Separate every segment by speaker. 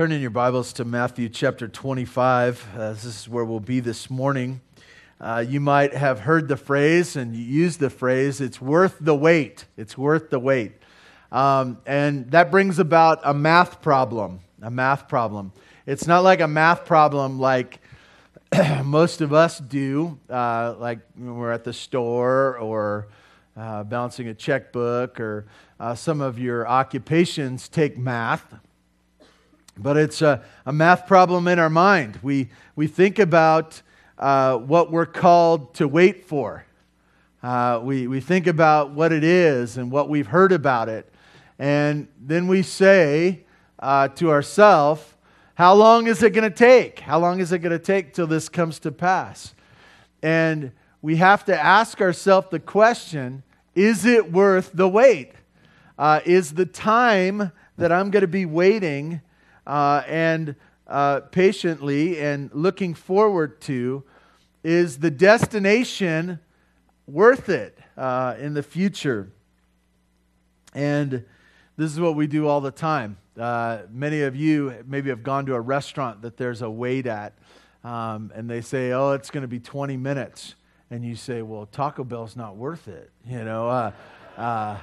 Speaker 1: Turn in your Bibles to Matthew chapter 25. Uh, this is where we'll be this morning. Uh, you might have heard the phrase and you use the phrase, it's worth the wait. It's worth the wait. Um, and that brings about a math problem. A math problem. It's not like a math problem like most of us do, uh, like when we're at the store or uh, balancing a checkbook, or uh, some of your occupations take math but it's a, a, math problem in our mind. We, we think about uh, what we're called to wait for. Uh, we, we think about what it is and what we've heard about it. And then we say uh, to ourselves, how long is it going to take? How long is it going to take till this comes to pass? And we have to ask ourselves the question is it worth the wait? Uh, is the time that I'm going to be waiting uh, and uh, patiently and looking forward to is the destination worth it uh, in the future? And this is what we do all the time. Uh, many of you maybe have gone to a restaurant that there's a wait at, um, and they say, "Oh, it's going to be 20 minutes," and you say, "Well, Taco Bell's not worth it," you know. Uh,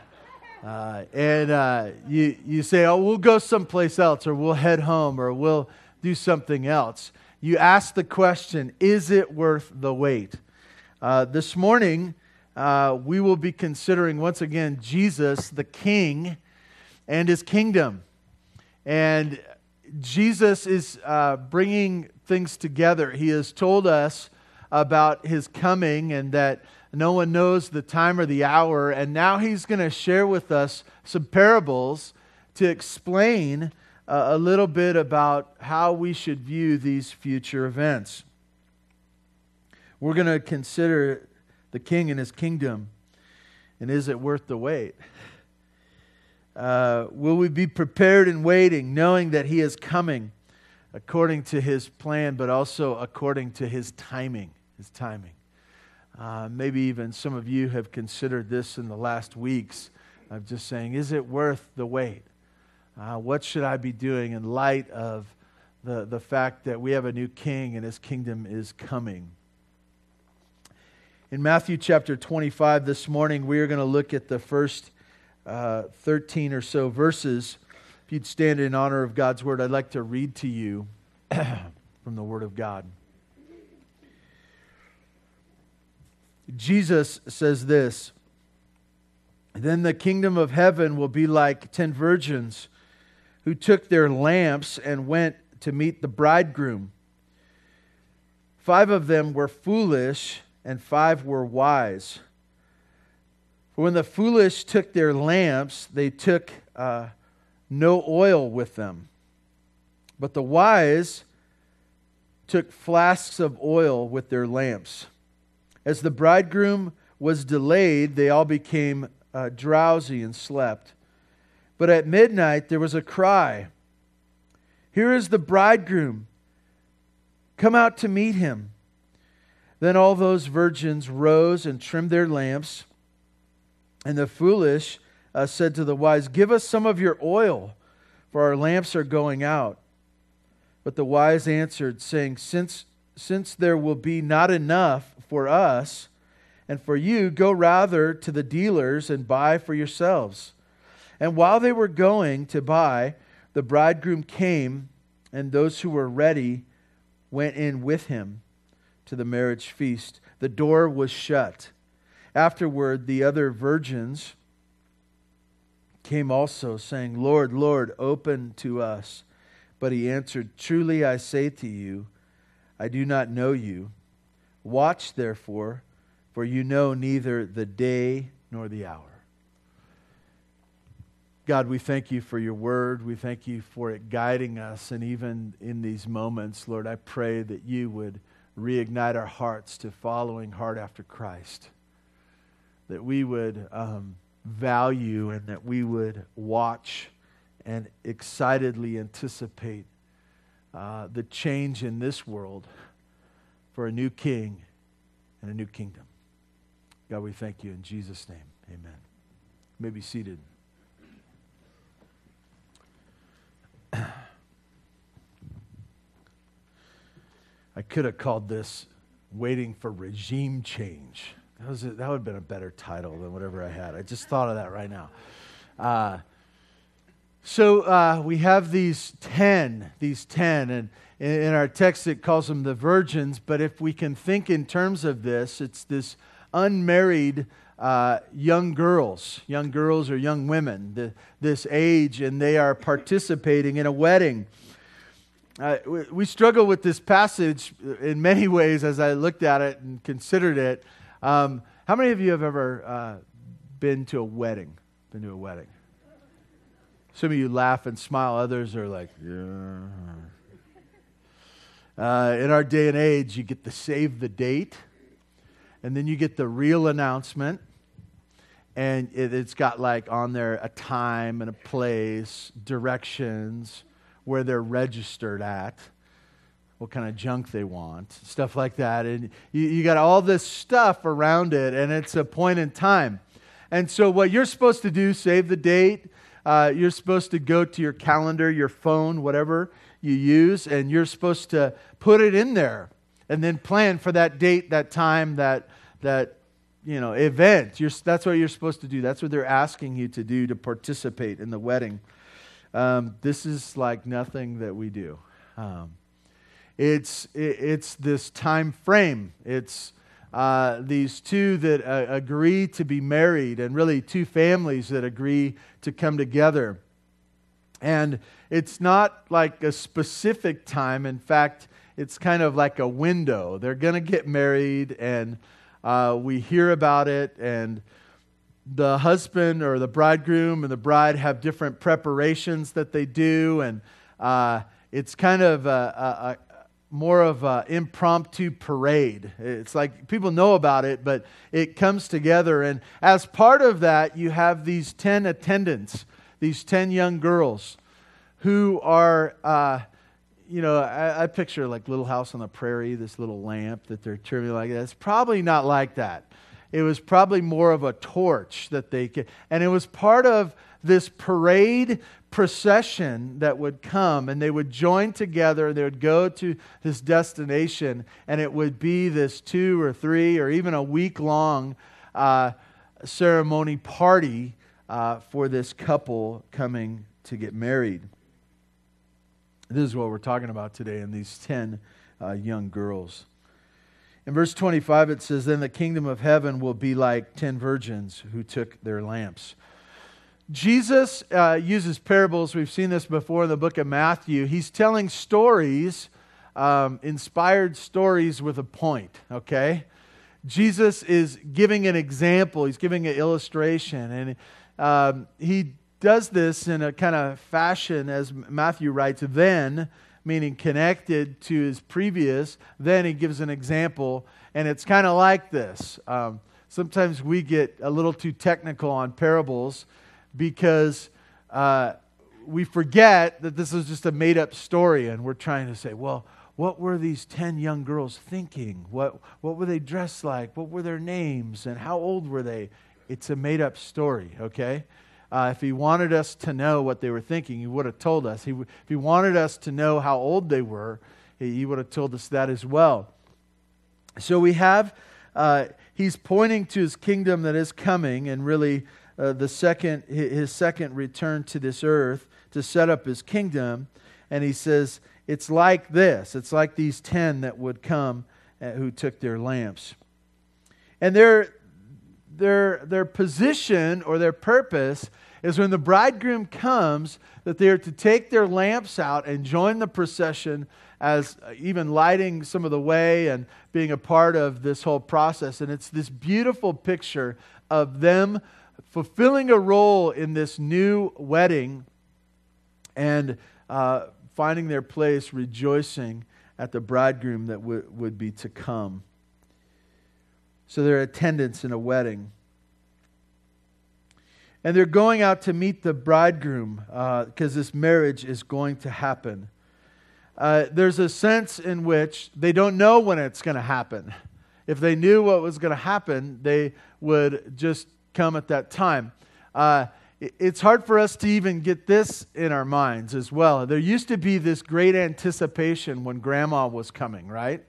Speaker 1: uh, and uh, you, you say, oh, we'll go someplace else, or we'll head home, or we'll do something else. You ask the question, is it worth the wait? Uh, this morning, uh, we will be considering once again Jesus, the King, and his kingdom. And Jesus is uh, bringing things together. He has told us about his coming and that no one knows the time or the hour. And now he's going to share with us some parables to explain uh, a little bit about how we should view these future events. We're going to consider the king and his kingdom. And is it worth the wait? Uh, will we be prepared and waiting, knowing that he is coming according to his plan, but also according to his timing? His timing. Uh, maybe even some of you have considered this in the last weeks of just saying, is it worth the wait? Uh, what should I be doing in light of the, the fact that we have a new king and his kingdom is coming? In Matthew chapter 25 this morning, we are going to look at the first uh, 13 or so verses. If you'd stand in honor of God's word, I'd like to read to you from the word of God. Jesus says this Then the kingdom of heaven will be like ten virgins who took their lamps and went to meet the bridegroom. Five of them were foolish, and five were wise. For when the foolish took their lamps, they took uh, no oil with them. But the wise took flasks of oil with their lamps. As the bridegroom was delayed, they all became uh, drowsy and slept. But at midnight there was a cry Here is the bridegroom. Come out to meet him. Then all those virgins rose and trimmed their lamps. And the foolish uh, said to the wise, Give us some of your oil, for our lamps are going out. But the wise answered, saying, Since, since there will be not enough for us and for you, go rather to the dealers and buy for yourselves. And while they were going to buy, the bridegroom came, and those who were ready went in with him to the marriage feast. The door was shut. Afterward, the other virgins came also, saying, Lord, Lord, open to us. But he answered, Truly I say to you, I do not know you. Watch, therefore, for you know neither the day nor the hour. God, we thank you for your word. We thank you for it guiding us. And even in these moments, Lord, I pray that you would reignite our hearts to following hard after Christ. That we would um, value and that we would watch and excitedly anticipate uh, the change in this world for a new king and a new kingdom. God, we thank you in Jesus' name. Amen. You may be seated. I could have called this Waiting for Regime Change. That, was a, that would have been a better title than whatever I had. I just thought of that right now. Uh, so uh, we have these 10, these 10, and in, our text it calls them the virgins, but if we can think in terms of this, it's this unmarried uh, young girls, young girls or young women, the, this age, and they are participating in a wedding. Uh, we, we struggle with this passage in many ways as I looked at it and considered it. Um, how many of you have ever uh, been to a wedding? Been to a wedding? Some of you laugh and smile, others are like, yeah. Uh, in our day and age, you get to save the date, and then you get the real announcement, and it, has got like on there a time and a place, directions, where they're registered at, what kind of junk they want, stuff like that. And you, you got all this stuff around it, and it's a point in time. And so, what you're supposed to do, save the date. Uh, you're supposed to go to your calendar, your phone, whatever you use, and you're supposed to put it in there and then plan for that date, that time, that, that you know, event. You're, that's what you're supposed to do. That's what they're asking you to do to participate in the wedding. Um, this is like nothing that we do. Um, it's, it, it's this time frame. It's uh, these two that uh, agree to be married, and really two families that agree to come together. And it's not like a specific time. In fact, it's kind of like a window. They're going to get married, and uh, we hear about it, and the husband or the bridegroom and the bride have different preparations that they do, and uh, it's kind of a, more of an impromptu parade. It's like people know about it, but it comes together. And as part of that, you have these 10 attendants, these 10 young girls who are. Uh, you know, I, I, picture like Little House on the Prairie, this little lamp that they're turning like that. It's probably not like that. It was probably more of a torch that they could, and it was part of this parade procession that would come, and they would join together. and They would go to this destination, and it would be this two or three or even a week long uh, ceremony party uh, for this couple coming to get married. This is what we're talking about today in these 10 uh, young girls. In verse 25, it says, Then the kingdom of heaven will be like 10 virgins who took their lamps. Jesus uh, uses parables. We've seen this before in the book of Matthew. He's telling stories, um, inspired stories with a point, okay? Jesus is giving an example, he's giving an illustration, and um, he does this in a kind of fashion, as Matthew writes, then, meaning connected to his previous, then he gives an example. And it's kind of like this. Um, sometimes we get a little too technical on parables because uh, we forget that this is just a made up story, and we're trying to say, well, what were these 10 young girls thinking? What, what were they dressed like? What were their names? And how old were they? It's a made up story, okay? Uh, if he wanted us to know what they were thinking, he would have told us. He, if he wanted us to know how old they were, he, he would have told us that as well. So we have, uh, he's pointing to his kingdom that is coming, and really uh, the second, his second return to this earth to set up his kingdom. And he says, it's like this. It's like these ten that would come uh, who took their lamps. And they're, their, their position or their purpose is when the bridegroom comes, that they are to take their lamps out and join the procession as even lighting some of the way and being a part of this whole process. And it's this beautiful picture of them fulfilling a role in this new wedding and uh, finding their place rejoicing at the bridegroom that w- would be to come. So they're attendants in a wedding. And they're going out to meet the bridegroom because uh, this marriage is going to happen. Uh, there's a sense in which they don't know when it's going to happen. If they knew what was going to happen, they would just come at that time. Uh, it's hard for us to even get this in our minds as well. There used to be this great anticipation when grandma was coming, right?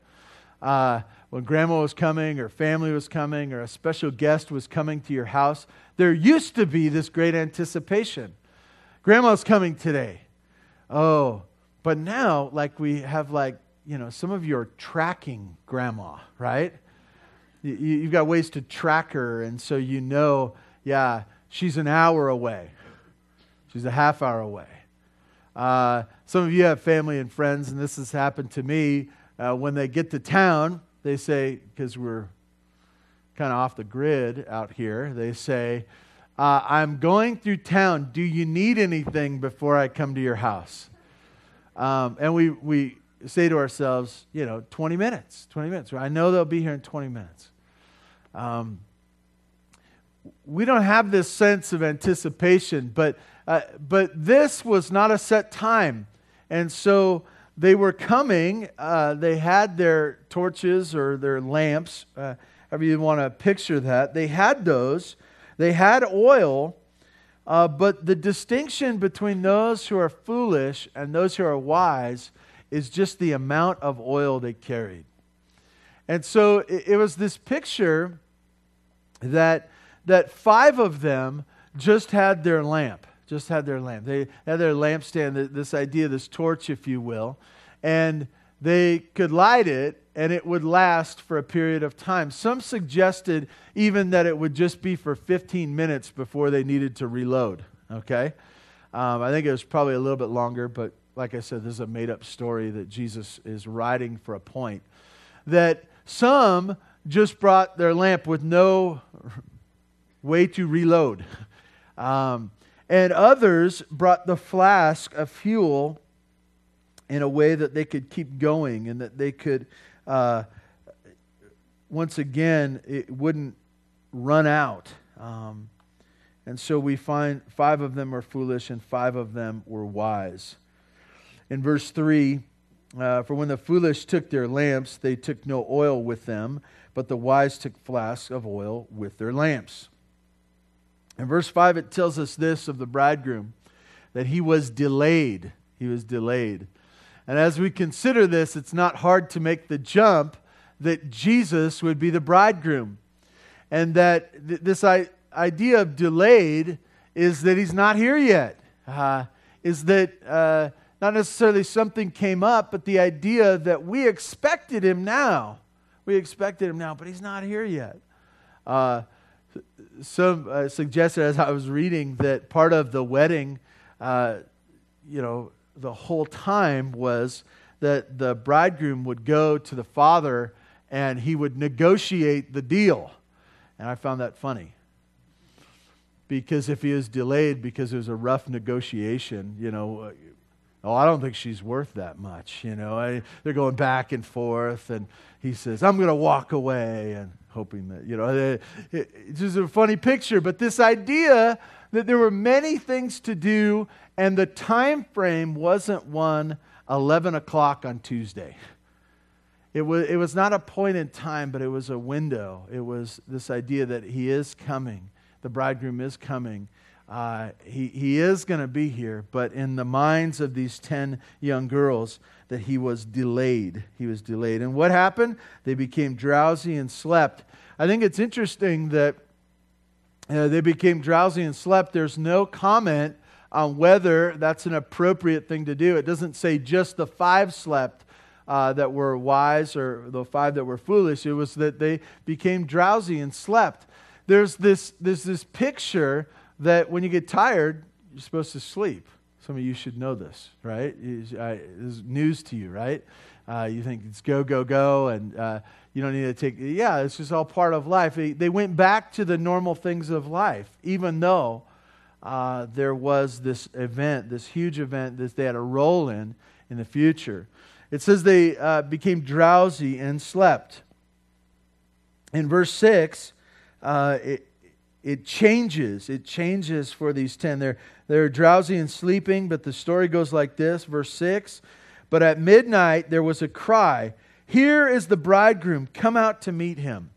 Speaker 1: uh, when grandma was coming, or family was coming, or a special guest was coming to your house, there used to be this great anticipation. Grandma's coming today. Oh, but now, like we have, like, you know, some of you are tracking grandma, right? You, you've got ways to track her, and so you know, yeah, she's an hour away, she's a half hour away. Uh, some of you have family and friends, and this has happened to me. Uh, when they get to town, they say, because we're kind of off the grid out here, they say, uh, I'm going through town. Do you need anything before I come to your house? Um, and we, we say to ourselves, you know, 20 minutes, 20 minutes. I know they'll be here in 20 minutes. Um, we don't have this sense of anticipation, but, uh, but this was not a set time. And so they were coming. Uh, they had their torches or their lamps, uh, however you want to picture that. They had those. They had oil. Uh, but the distinction between those who are foolish and those who are wise is just the amount of oil they carried. And so it, it was this picture that, that five of them just had their lamp just had their lamp. They had their lampstand, this idea, this torch, if you will, and they could light it and it would last for a period of time. Some suggested even that it would just be for 15 minutes before they needed to reload. Okay? Um, I think it was probably a little bit longer, but like I said, this is a made up story that Jesus is writing for a point. That some just brought their lamp with no way to reload. Um, and others brought the flask of fuel in a way that they could keep going and that they could, uh, once again, it wouldn't run out. Um, and so we find five of them were foolish and five of them were wise. In verse 3, uh, for when the foolish took their lamps, they took no oil with them, but the wise took flasks of oil with their lamps. In verse 5, it tells us this of the bridegroom that he was delayed. He was delayed. And as we consider this, it's not hard to make the jump that Jesus would be the bridegroom. And that th- this I- idea of delayed is that he's not here yet. Uh, is that uh, not necessarily something came up, but the idea that we expected him now. We expected him now, but he's not here yet. Uh, some uh, suggested as I was reading that part of the wedding, uh, you know, the whole time was that the bridegroom would go to the father and he would negotiate the deal. And I found that funny. Because if he was delayed because it was a rough negotiation, you know, oh, I don't think she's worth that much. You know, I, they're going back and forth, and he says, I'm going to walk away. And hoping that, you know, it, it, it's just a funny picture, but this idea that there were many things to do and the time frame wasn't one 11 o'clock on Tuesday. It was, it was not a point in time, but it was a window. It was this idea that he is coming, the bridegroom is coming. Uh, he, he is going to be here, but in the minds of these 10 young girls, that he was delayed. He was delayed. And what happened? They became drowsy and slept. I think it's interesting that uh, they became drowsy and slept. There's no comment on whether that's an appropriate thing to do. It doesn't say just the five slept uh, that were wise or the five that were foolish. It was that they became drowsy and slept. There's this, there's this picture that when you get tired, you're supposed to sleep. Some of you should know this, right? It's, news to you, right? Uh, you think it's go, go, go, and uh, you don't need to take, yeah, it's just all part of life. They, went back to the normal things of life, even though uh, there was this event, this huge event that they had a role in in the future. It says they uh, became drowsy and slept. In verse 6, uh, it, it changes. It changes for these 10. They're, they're drowsy and sleeping, but the story goes like this verse 6 But at midnight there was a cry, Here is the bridegroom, come out to meet him.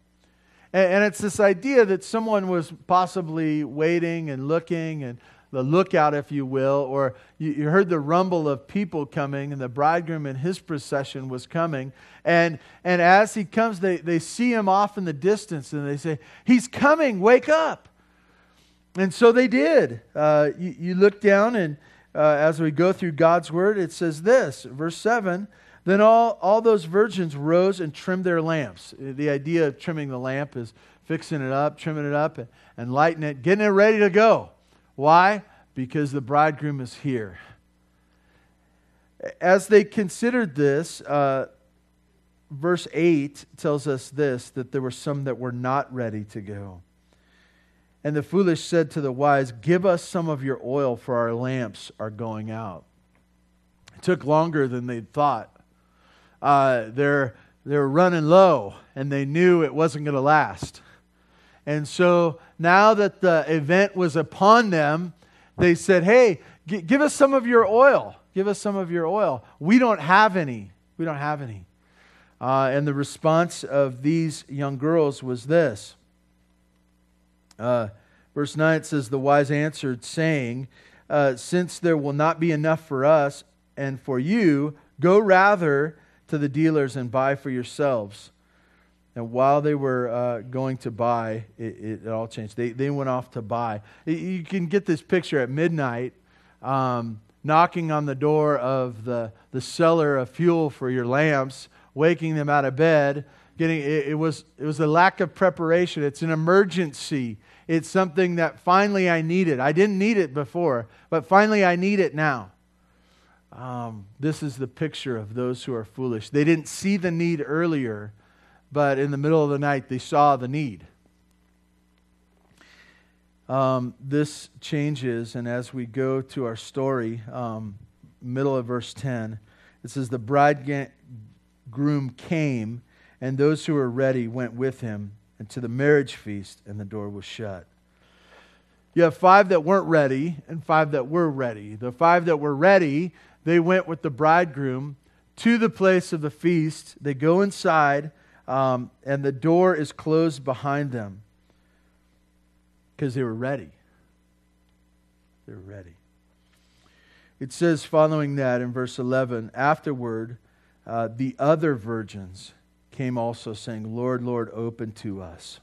Speaker 1: And, and it's this idea that someone was possibly waiting and looking and the lookout, if you will, or you, you, heard the rumble of people coming, and the bridegroom and his procession was coming. And, and as he comes, they, they see him off in the distance, and they say, He's coming, wake up. And so they did. Uh, you, you, look down, and uh, as we go through God's word, it says this, verse 7 Then all, all those virgins rose and trimmed their lamps. The idea of trimming the lamp is fixing it up, trimming it up, and, and lighting it, getting it ready to go. Why? Because the bridegroom is here. As they considered this, uh, verse 8 tells us this that there were some that were not ready to go. And the foolish said to the wise, Give us some of your oil, for our lamps are going out. It took longer than they'd thought. Uh, they're, they're running low, and they knew it wasn't going to last. And so now that the event was upon them, they said, Hey, g- give us some of your oil. Give us some of your oil. We don't have any. We don't have any. Uh, and the response of these young girls was this. Uh, verse 9 it says, The wise answered, saying, uh, Since there will not be enough for us and for you, go rather to the dealers and buy for yourselves. And while they were uh, going to buy, it, it, all changed. They, they went off to buy. You can get this picture at midnight, um, knocking on the door of the, the seller of fuel for your lamps, waking them out of bed. Getting, it, it, was, it was a lack of preparation. It's an emergency. It's something that finally I needed. I didn't need it before, but finally I need it now. Um, this is the picture of those who are foolish. They didn't see the need earlier but in the middle of the night they saw the need. Um, this changes, and as we go to our story, um, middle of verse 10, it says, The bridegroom came, and those who were ready went with him and to the marriage feast, and the door was shut. You have five that weren't ready and five that were ready. The five that were ready, they went with the bridegroom to the place of the feast. They go inside um, and the door is closed behind them because they were ready. They were ready. It says, following that in verse 11, afterward, uh, the other virgins came also, saying, Lord, Lord, open to us.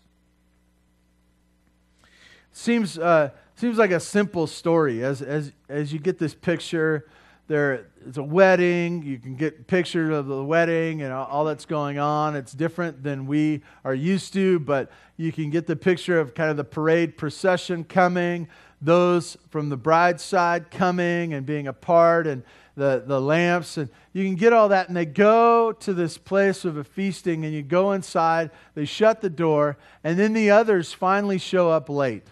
Speaker 1: Seems, uh, seems like a simple story as, as, as you get this picture there it's a wedding you can get pictures of the wedding and all that's going on. It's different than we are used to but you can get the picture of kind of the parade procession coming those from the bride's side coming and being a part and the, the lamps and you can get all that and they go to this place of a feasting and you go inside they shut the door and then the others finally show up late.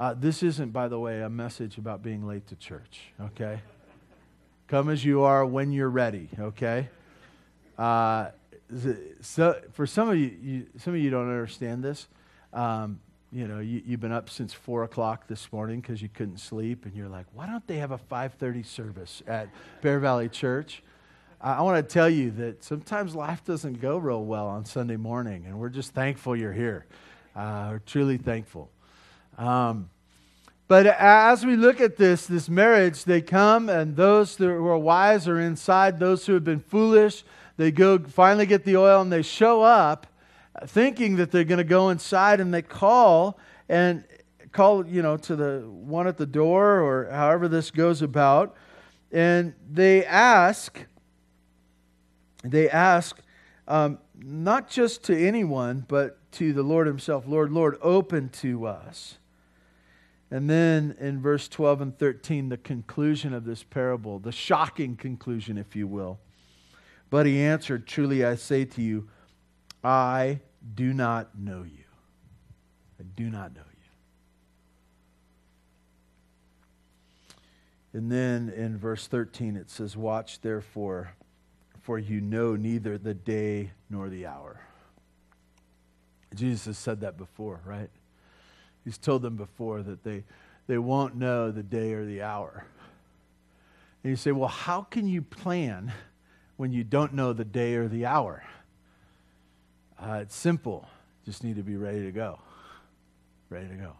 Speaker 1: Uh, this isn't by the way a message about being late to church okay Come as you are when you're ready, okay? Uh, so for some of you, you, some of you don't understand this. Um, you know, you, have been up since four o'clock this morning because you couldn't sleep, and you're like, why don't they have a 5:30 service at Bear Valley Church? I, I want to tell you that sometimes life doesn't go real well on Sunday morning, and we're just thankful you're here. Uh, we're truly thankful. Um, but as we look at this, this marriage, they come and those who are wise are inside. Those who have been foolish, they go finally get the oil and they show up thinking that they're going to go inside and they call and call, you know, to the one at the door or however this goes about. And they ask, they ask, um, not just to anyone, but to the Lord Himself Lord, Lord, open to us. And then in verse 12 and 13, the conclusion of this parable, the shocking conclusion, if you will. But he answered, Truly I say to you, I do not know you. I do not know you. And then in verse 13, it says, Watch therefore, for you know neither the day nor the hour. Jesus has said that before, right? He's told them before that they, they won't know the day or the hour. And you say, well, how can you plan when you don't know the day or the hour? Uh, it's simple. Just need to be ready to go. Ready to go.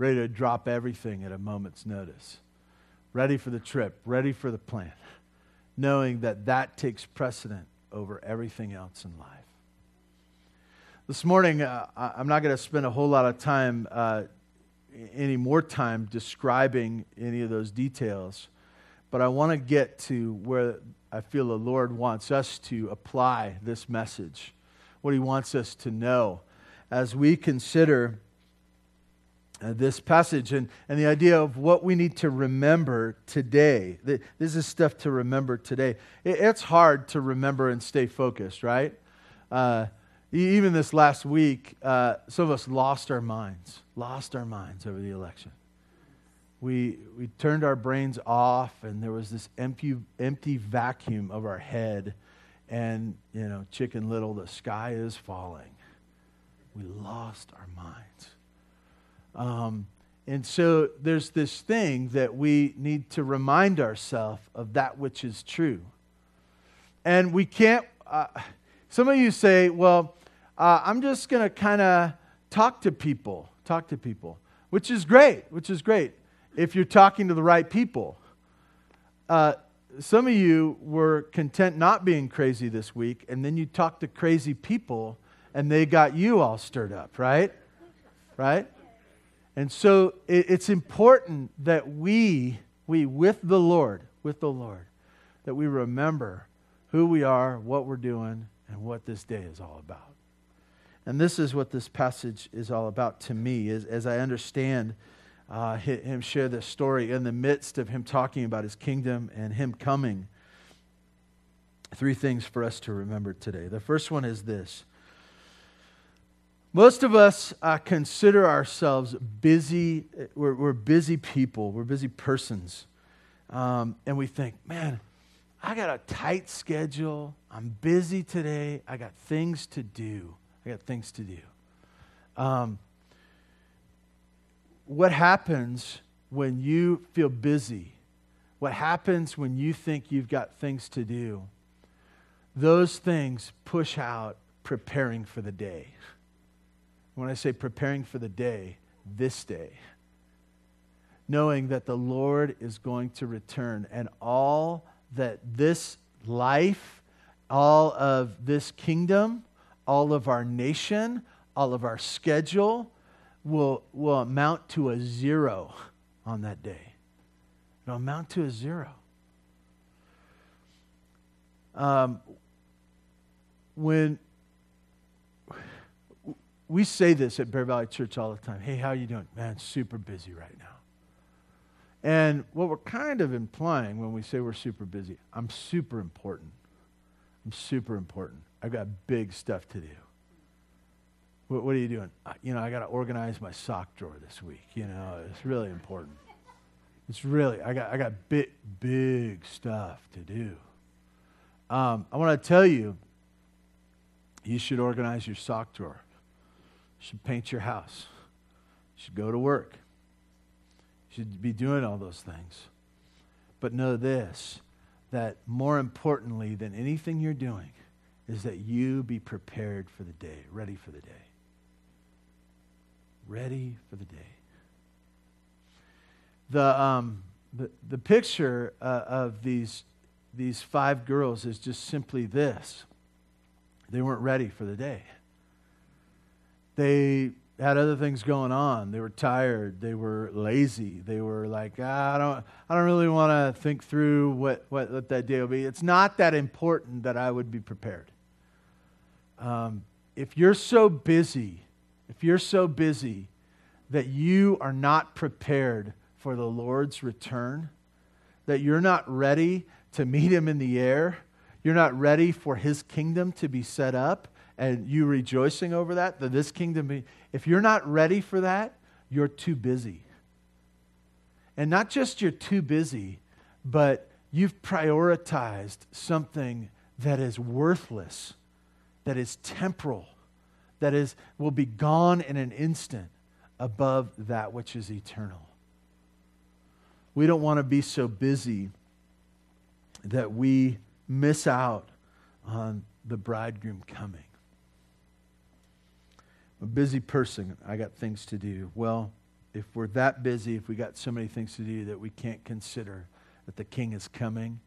Speaker 1: ready to drop everything at a moment's notice, ready for the trip, ready for the plan, knowing that that takes precedent over everything else in life. This morning, uh, I'm not going to spend a whole lot of time, uh, any more time, describing any of those details, but I want to get to where I feel the Lord wants us to apply this message, what He wants us to know as we consider uh, this passage and, and the idea of what we need to remember today. This is stuff to remember today. It, it's hard to remember and stay focused, right? Even this last week, uh, some of us lost our minds, lost our minds over the election. We, we turned our brains off, and there was this empty, empty vacuum of our head. And, you know, Chicken Little, the sky is falling. We lost our minds. Um, and so there's this thing that we need to remind ourselves of that which is true. And we can't, uh, some of you say, well, uh, I'm just going to kind of talk to people, talk to people, which is great, which is great if you're talking to the right people. Uh, some of you were content not being crazy this week, and then you talked to crazy people, and they got you all stirred up, right? Right? And so it, it's important that we, we with the Lord, with the Lord, that we remember who we are, what we're doing, and what this day is all about. And this is what this passage is all about to me, as, as I understand uh, him share this story in the midst of him talking about his kingdom and him coming. Three things for us to remember today. The first one is this most of us uh, consider ourselves busy, we're, we're, busy people, we're busy persons. Um, and we think, man, I got a tight schedule. I'm busy today. I got things to do. Got things to do. Um, what happens when you feel busy? What happens when you think you've got things to do? Those things push out preparing for the day. When I say preparing for the day, this day, knowing that the Lord is going to return and all that this life, all of this kingdom, all of our nation, all of our schedule will, will amount to a zero on that day. It'll amount to a zero. Um, when we say this at Bear Valley Church all the time. Hey, how you doing? Man, super busy right now. And what we're kind of implying when we say we're super busy, I'm super important. I'm super important. I've got big stuff to do. What, what are you doing? You know, I got to organize my sock drawer this week. You know, it's really important. It's really, I got, I got big, big stuff to do. Um, I want to tell you, you should organize your sock drawer should paint your house. You should go to work. You should be doing all those things. But know this that more importantly than anything you're doing is that you be prepared for the day, ready for the day. Ready for the day. The, um, the, the picture uh, of these, these five girls is just simply this they weren't ready for the day they had other things going on. They were tired. They were lazy. They were like, ah, I don't, I don't really want to think through what, what, what, that day will be. It's not that important that I would be prepared. Um, if you're so busy, if you're so busy that you are not prepared for the Lord's return, that you're not ready to meet him in the air, you're not ready for his kingdom to be set up, and you rejoicing over that, that this kingdom be, if you're not ready for that, you're too busy. And not just you're too busy, but you've prioritized something that is worthless, that is temporal, that is will be gone in an instant above that which is eternal. We don't want to be so busy that we miss out on the bridegroom coming I'm a busy person. I got things to do. Well, if we're that busy, if we got so many things to do that we can't consider that the king is coming,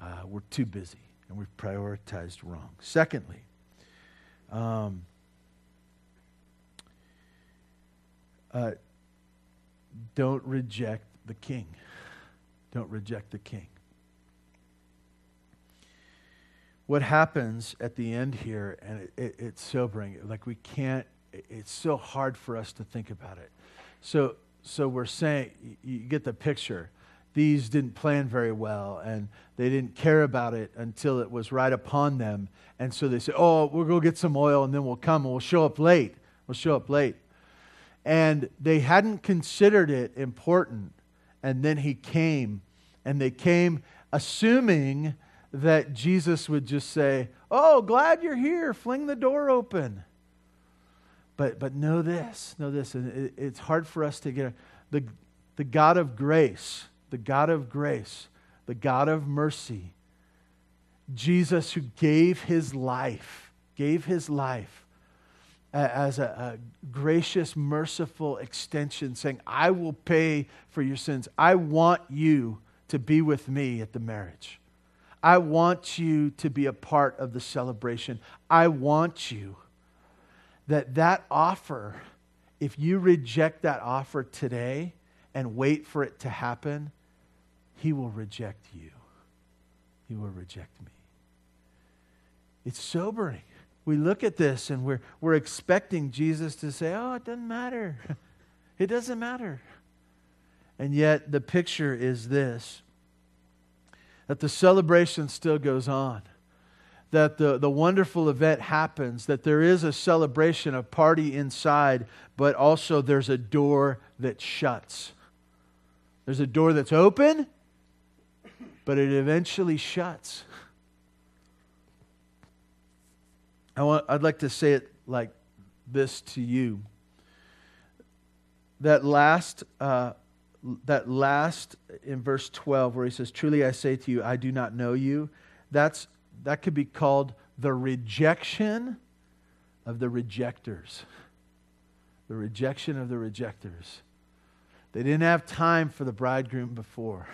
Speaker 1: uh, we're too busy and we've prioritized wrong. Secondly, um, uh, don't reject the king. Don't reject the king. What happens at the end here, and it, it, it's sobering, like we can't, it's so hard for us to think about it. So, so we're saying, you get the picture. These didn't plan very well, and they didn't care about it until it was right upon them. And so they said, Oh, we'll go get some oil, and then we'll come, and we'll show up late. We'll show up late. And they hadn't considered it important. And then he came, and they came assuming that Jesus would just say, Oh, glad you're here, fling the door open. But, but know this, know this, and it, it's hard for us to get the, the God of grace, the God of grace, the God of mercy, Jesus who gave his life, gave his life as a, a, gracious, merciful extension, saying, I will pay for your sins. I want you to be with me at the marriage. I want you to be a part of the celebration. I want you that that offer, if you reject that offer today and wait for it to happen, he will reject you. He will reject me. It's sobering. We look at this and we're, we're expecting Jesus to say, Oh, it doesn't matter. It doesn't matter. And yet, the picture is this that the celebration still goes on that the, the wonderful event happens, that there is a celebration, a party inside, but also there's a door that shuts. There's a door that's open, but it eventually shuts. I want, I'd like to say it like this to you. That last, uh, that last in verse 12, where he says, Truly I say to you, I do not know you, that's that could be called the rejection of the rejectors. The rejection of the rejectors. They didn't have time for the bridegroom before.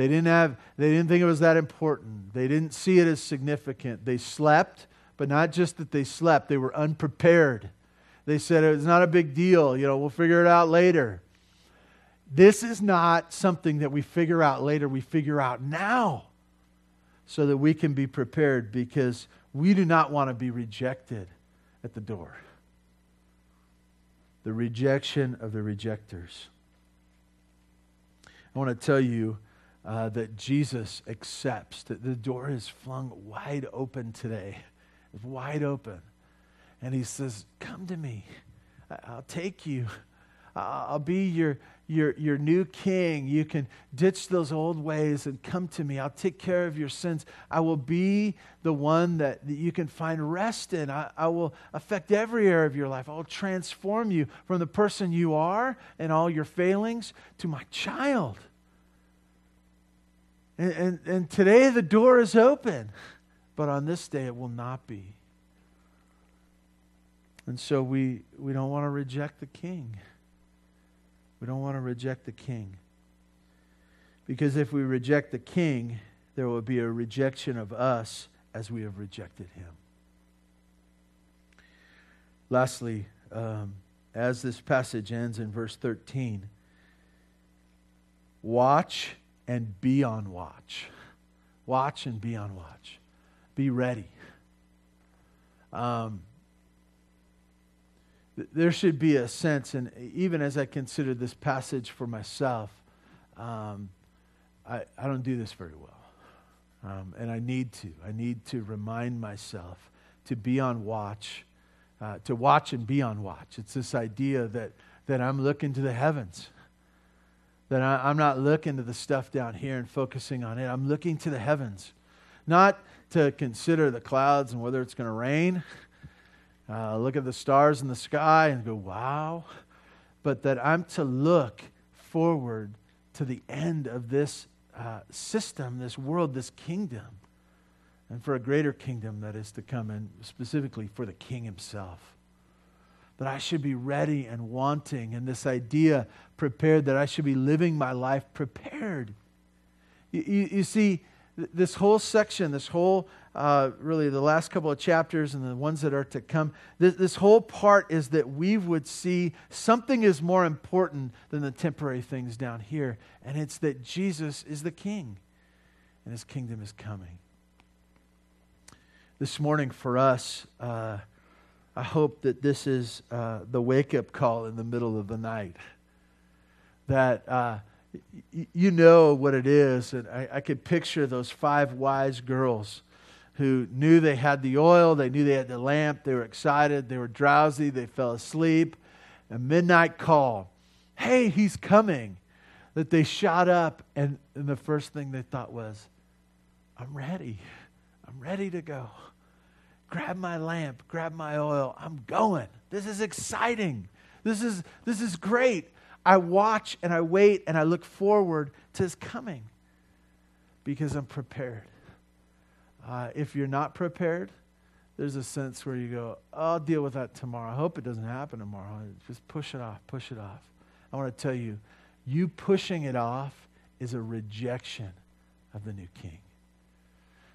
Speaker 1: They didn't have they didn't think it was that important. They didn't see it as significant. They slept, but not just that they slept, they were unprepared. They said it's not a big deal, you know, we'll figure it out later. This is not something that we figure out later, we figure out now so that we can be prepared because we do not want to be rejected at the door. The rejection of the rejectors. I want to tell you uh, that Jesus accepts that the door is flung wide open today. It's wide open. And he says, Come to me. I'll take you. I'll be your, your, your new king. You can ditch those old ways and come to me. I'll take care of your sins. I will be the one that, that you can find rest in. I, I will affect every area of your life. I will transform you from the person you are and all your failings to my child. And, and, and today the door is open, but on this day it will not be. And so we, we don't want to reject the king. We don't want to reject the king. Because if we reject the king, there will be a rejection of us as we have rejected him. Lastly, um, as this passage ends in verse 13, watch and be on watch. Watch and be on watch. Be ready. Um, there should be a sense, and even as I consider this passage for myself, um, I, I don't do this very well. Um, and I need to. I need to remind myself to be on watch, uh, to watch and be on watch. It's this idea that, that I'm looking to the heavens, that I, I'm not looking to the stuff down here and focusing on it. I'm looking to the heavens, not to consider the clouds and whether it's going to rain uh, look at the stars in the sky and go, wow. But that I'm to look forward to the end of this uh, system, this world, this kingdom, and for a greater kingdom that is to come, and specifically for the king himself. That I should be ready and wanting, and this idea prepared, that I should be living my life prepared. You, you, you see, this whole section, this whole, uh, really, the last couple of chapters and the ones that are to come, this, this whole part is that we would see something is more important than the temporary things down here, and it's that Jesus is the King, and his kingdom is coming. This morning for us, uh, I hope that this is uh, the wake up call in the middle of the night. That uh, y- you know what it is. And I, I could picture those five wise girls who knew they had the oil, they knew they had the lamp, they were excited, they were drowsy, they fell asleep. A midnight call hey, he's coming. That they shot up, and, and the first thing they thought was, I'm ready. I'm ready to go grab my lamp, grab my oil. I'm going. This is exciting. This is, this is great. I watch and I wait and I look forward to his coming because I'm prepared. Uh, if you're not prepared, there's a sense where you go, I'll deal with that tomorrow. I hope it doesn't happen tomorrow. Just push it off, push it off. I want to tell you, you pushing it off is a rejection of the new king.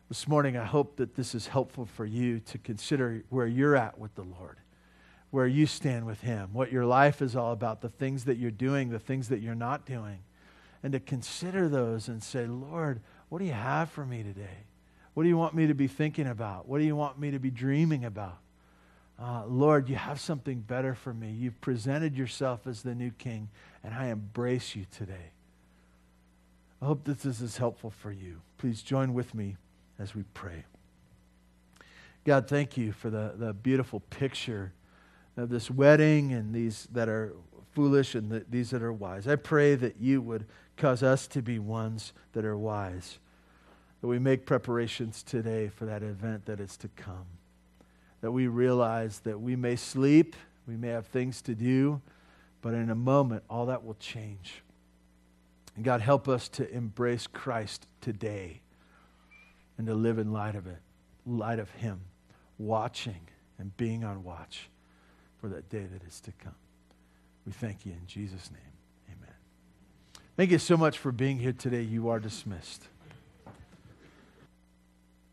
Speaker 1: This morning, I hope that this is helpful for you to consider where you're at with the Lord, where you stand with Him, what your life is all about, the things that you're doing, the things that you're not doing, and to consider those and say, Lord, what do you have for me today? What do you want me to be thinking about? What do you want me to be dreaming about? Uh, Lord, you have something better for me. You've presented yourself as the new king, and I embrace you today. I hope this is helpful for you. Please join with me as we pray. God, thank you for the, the beautiful picture of this wedding and these that are foolish and the, these that are wise. I pray that you would cause us to be ones that are wise, that we make preparations today for that event that is to come, that we realize that we may sleep, we may have things to do, but in a moment, all that will change. And God, help us to embrace Christ today and to live in light of it, light of Him, watching and being on watch for that day that is to come. We thank you in Jesus' name. Amen. Thank you so much for being here today. You are dismissed.